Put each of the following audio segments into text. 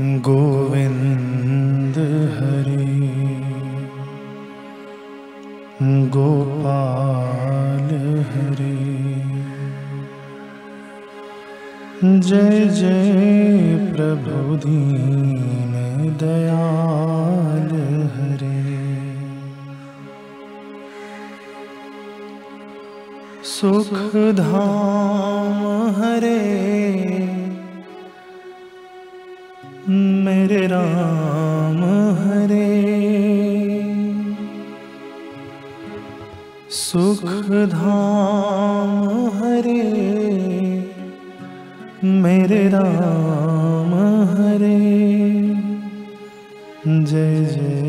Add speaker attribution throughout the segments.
Speaker 1: गोविन्द हरि। गोपाल हरि। जय जय प्रभु दीन दयाल हरे। सुखधाम हरे। राम हरे सुख धाम हरे मेरे राम हरे। जय जय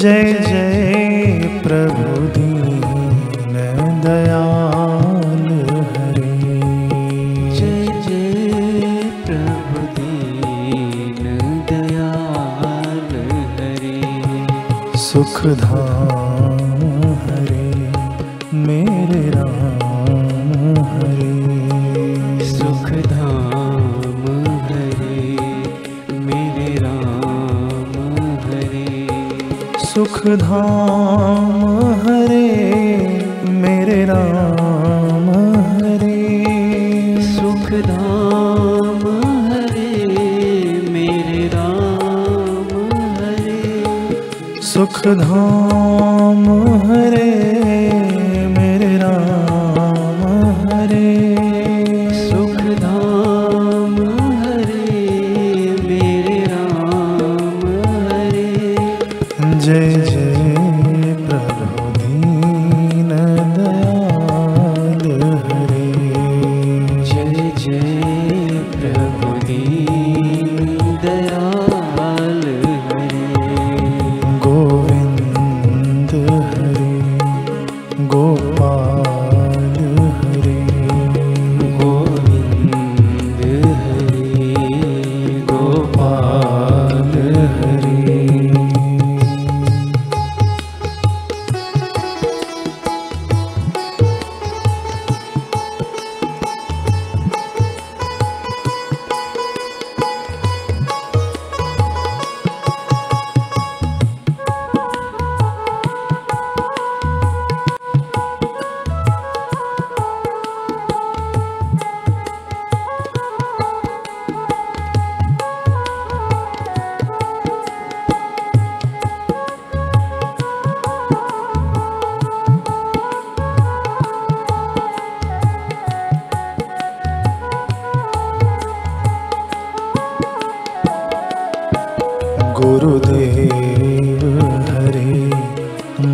Speaker 1: जय जय प्रभु दीन दयाल हरे।
Speaker 2: जय जय प्रभु दीन दयाल हरे।
Speaker 1: सुखधाम
Speaker 2: सुख धाम हरे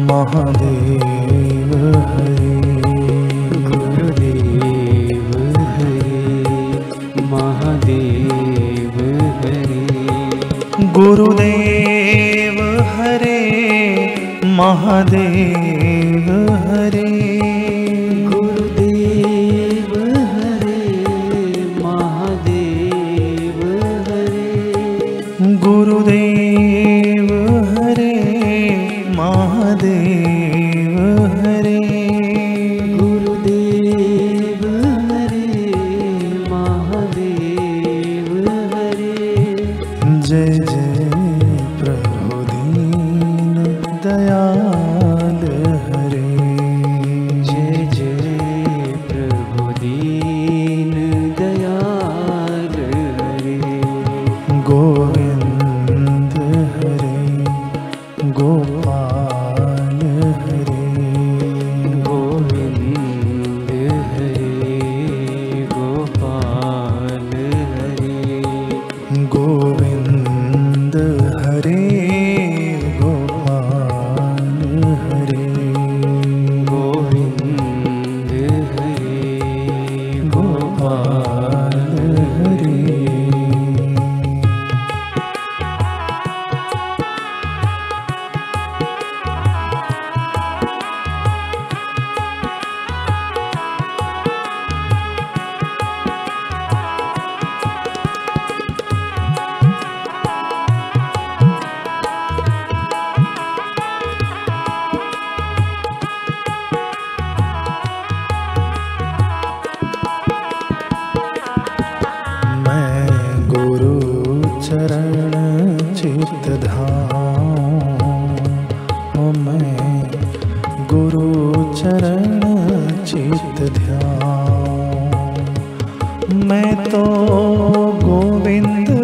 Speaker 1: महादेव हरे
Speaker 2: गुरुदेव हरे महादेव हरे
Speaker 1: गुरुदेव हरे महादेव हरे। 나야 चित ध्यान। मैं तो गोविंद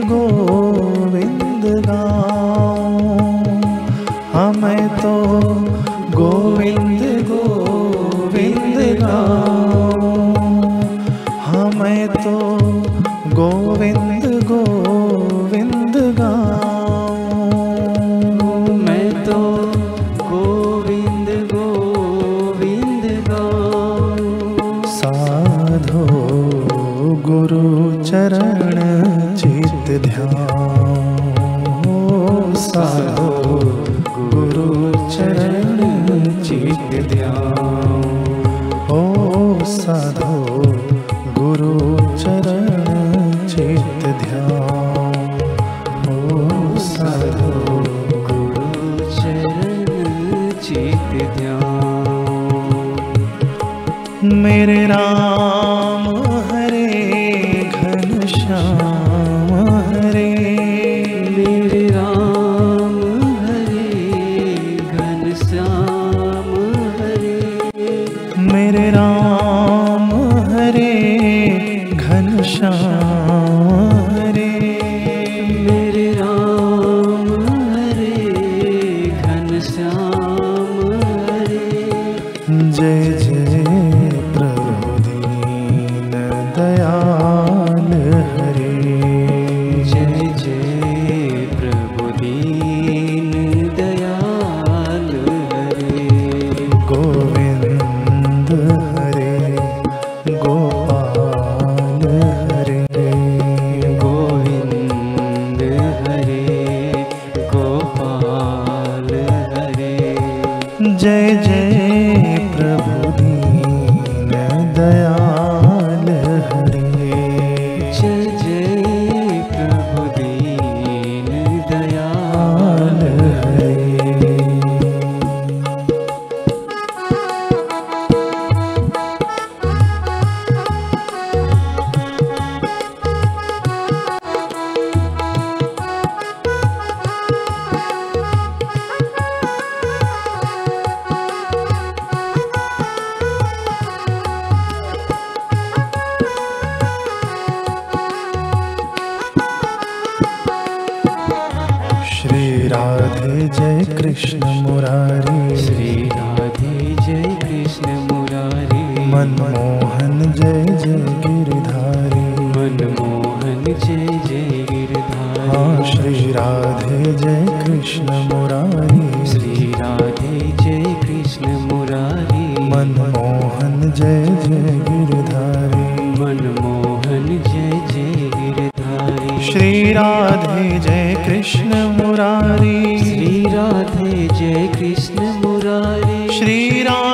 Speaker 1: चरण चित ध्यान ओ साधो गुरु चरण चित ओ साधो
Speaker 2: गुरु चरण चित
Speaker 1: मेरे राम मनमोहन जय जय गिरधारी।
Speaker 2: मनमोहन जय जय गिरधारी।
Speaker 1: हाँ श्री राधे जय कृष्ण मुरारी।
Speaker 2: श्री राधे जय कृष्ण मुरारी।
Speaker 1: मनमोहन जय जय गिरधारी।
Speaker 2: मनमोहन जय जय गिरधारी।
Speaker 1: श्री राधे जय कृष्ण मुरारी।
Speaker 2: श्री राधे जय कृष्ण मुरारी।
Speaker 1: श्री राधे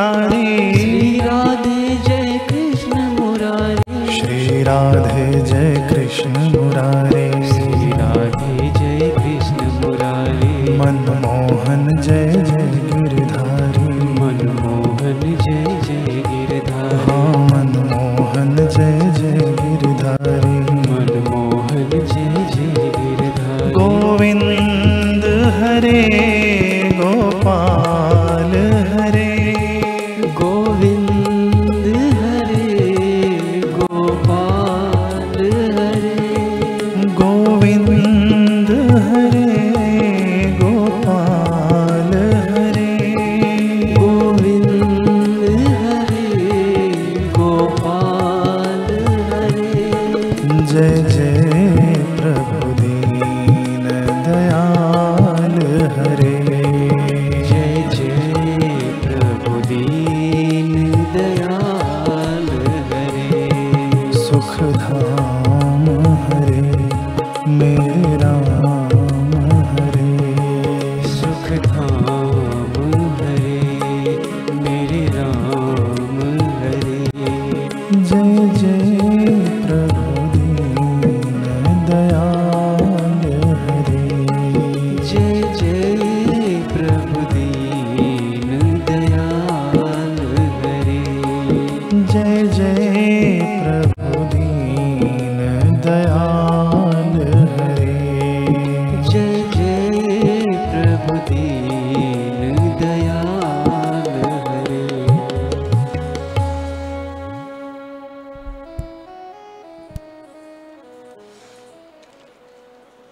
Speaker 1: मुरारी।
Speaker 2: श्री राधे जय कृष्ण मुरारी।
Speaker 1: श्री राधे जय कृष्ण मुरारी।
Speaker 2: श्री राधे जय कृष्ण मुरारी।
Speaker 1: मनमोहन जय जय